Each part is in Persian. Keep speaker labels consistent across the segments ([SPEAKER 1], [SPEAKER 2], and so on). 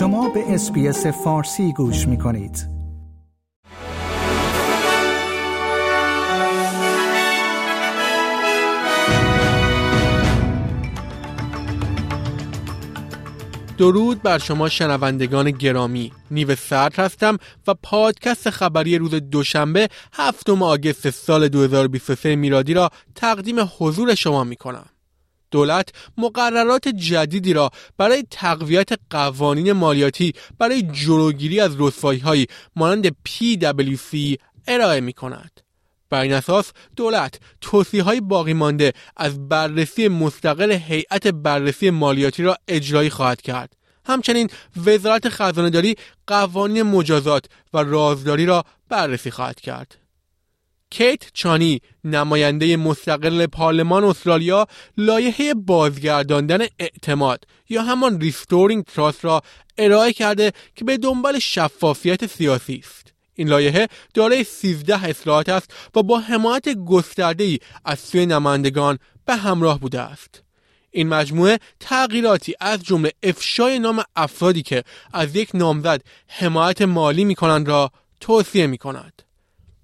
[SPEAKER 1] شما به SBS فارسی گوش می کنید.
[SPEAKER 2] درود بر شما شنوندگان گرامی نیو سرد هستم و پادکست خبری روز دوشنبه هفتم August سال 2023 میلادی را تقدیم حضور شما می کنم. دولت مقررات جدیدی را برای تقویت قوانین مالیاتی برای جلوگیری از رسوایی هایی مانند PWC ارائه می کند. بر این اساس دولت توصیه های باقی مانده از بررسی مستقل هیئت بررسی مالیاتی را اجرایی خواهد کرد همچنین وزارت خزانه داری قوانین مجازات و رازداری را بررسی خواهد کرد کیت چانی نماینده مستقل پارلمان استرالیا لایحه بازگرداندن اعتماد یا همان Restoring Trust را ارائه کرده که به دنبال شفافیت سیاسی است این لایحه دارای 13 اصلاحات است و با حمایت هایی از سوی نمایندگان به همراه بوده است این مجموعه تغییراتی از جمله افشای نام افرادی که از یک نامزد حمایت مالی می کنند را توصیه می کند.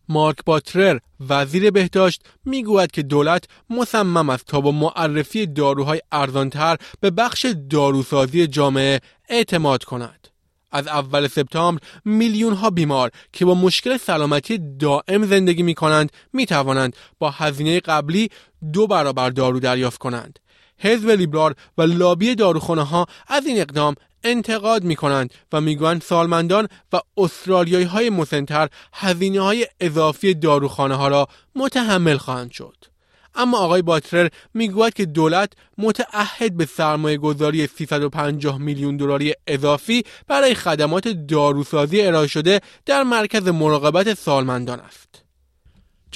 [SPEAKER 2] مارک باترر وزیر بهداشت می‌گوید که دولت مصمم است تا با معرفی داروهای ارزانتر به بخش داروسازی جامعه اعتماد کند. از اول سپتامبر میلیون ها بیمار که با مشکل سلامتی دائم زندگی می کنند می توانند با هزینه قبلی دو برابر دارو دریافت کنند. حزب لیبرال و لابی داروخانه ها از این اقدام انتقاد می کنند و می‌گویند سالمندان و استرالیایی های مسنتر هزینه های اضافی داروخانه ها را متحمل خواهند شد. اما آقای باتلر می‌گوید که دولت متعهد به سرمایه گذاری 350 میلیون دلاری اضافی برای خدمات داروسازی ارائه شده در مرکز مراقبت سالمندان است.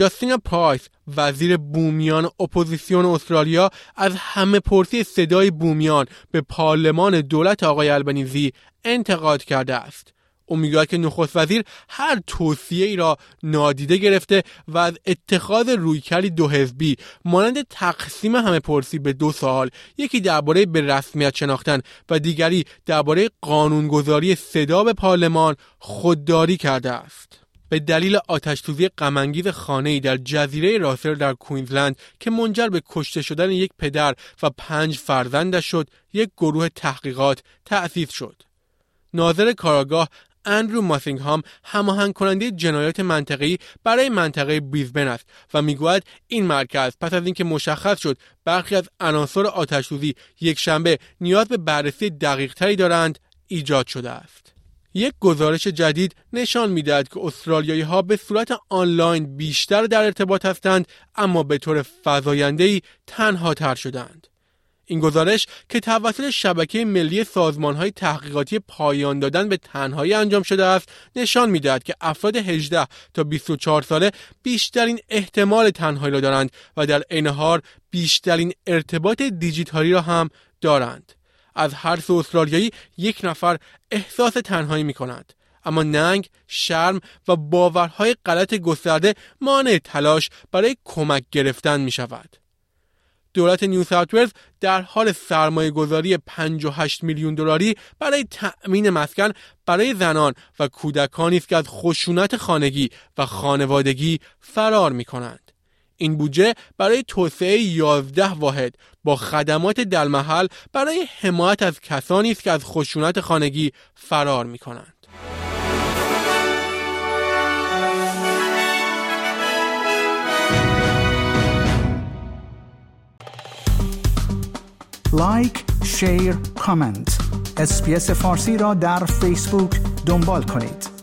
[SPEAKER 2] جاسینتا پرایس وزیر بومیان اپوزیسیون استرالیا از همه پرسی صدای بومیان به پارلمان دولت آقای البنیزی انتقاد کرده است. او می‌گوید که نخست وزیر هر توصیه ای را نادیده گرفته و از اتخاذ رویکردی دو حزبی مانند تقسیم همه پرسی به دو سال یکی درباره به رسمیت شناختن و دیگری درباره قانونگذاری صدا به پارلمان خودداری کرده است. به دلیل آتش سوزی غمانگیز خانه‌ای در جزیره راسر در کوینزلند که منجر به کشته شدن یک پدر و پنج فرزندش شد یک گروه تحقیقات تأسیس شد. ناظر کاراگاه اندرو ماسینگهام هماهنگ کننده جنایات منطقی برای منطقه بریزبن است و می‌گوید این مرکز پس از اینکه مشخص شد برخی از عناصر آتشسوزی یک شنبه نیاز به بررسی دقیقتری دارند ایجاد شده است. یک گزارش جدید نشان می‌دهد که استرالیایی ها به صورت آنلاین بیشتر در ارتباط هستند اما به طور فضاینده تنها تر شدند. این گزارش که توسط شبکه ملی سازمان های تحقیقاتی پایان دادن به تنهایی انجام شده است نشان می‌دهد که افراد 18 تا 24 ساله بیشترین احتمال تنهایی را دارند و در عین حال بیشترین ارتباط دیجیتالی را هم دارند از هر سو استرالیایی یک نفر احساس تنهایی می کند. اما ننگ، شرم و باورهای غلط گسترده مانع تلاش برای کمک گرفتن می شود. دولت نیو ساوت در حال سرمایه گذاری 58 میلیون دلاری برای تأمین مسکن برای زنان و کودکانی است که از خشونت خانگی و خانوادگی فرار می کنند. این بودجه برای توسعه 11 واحد با خدمات در محل برای حمایت از کسانی است که از خشونت خانگی فرار می کنند.
[SPEAKER 1] Like، share، comment. SBS فارسی را در فیسبوک دنبال کنید.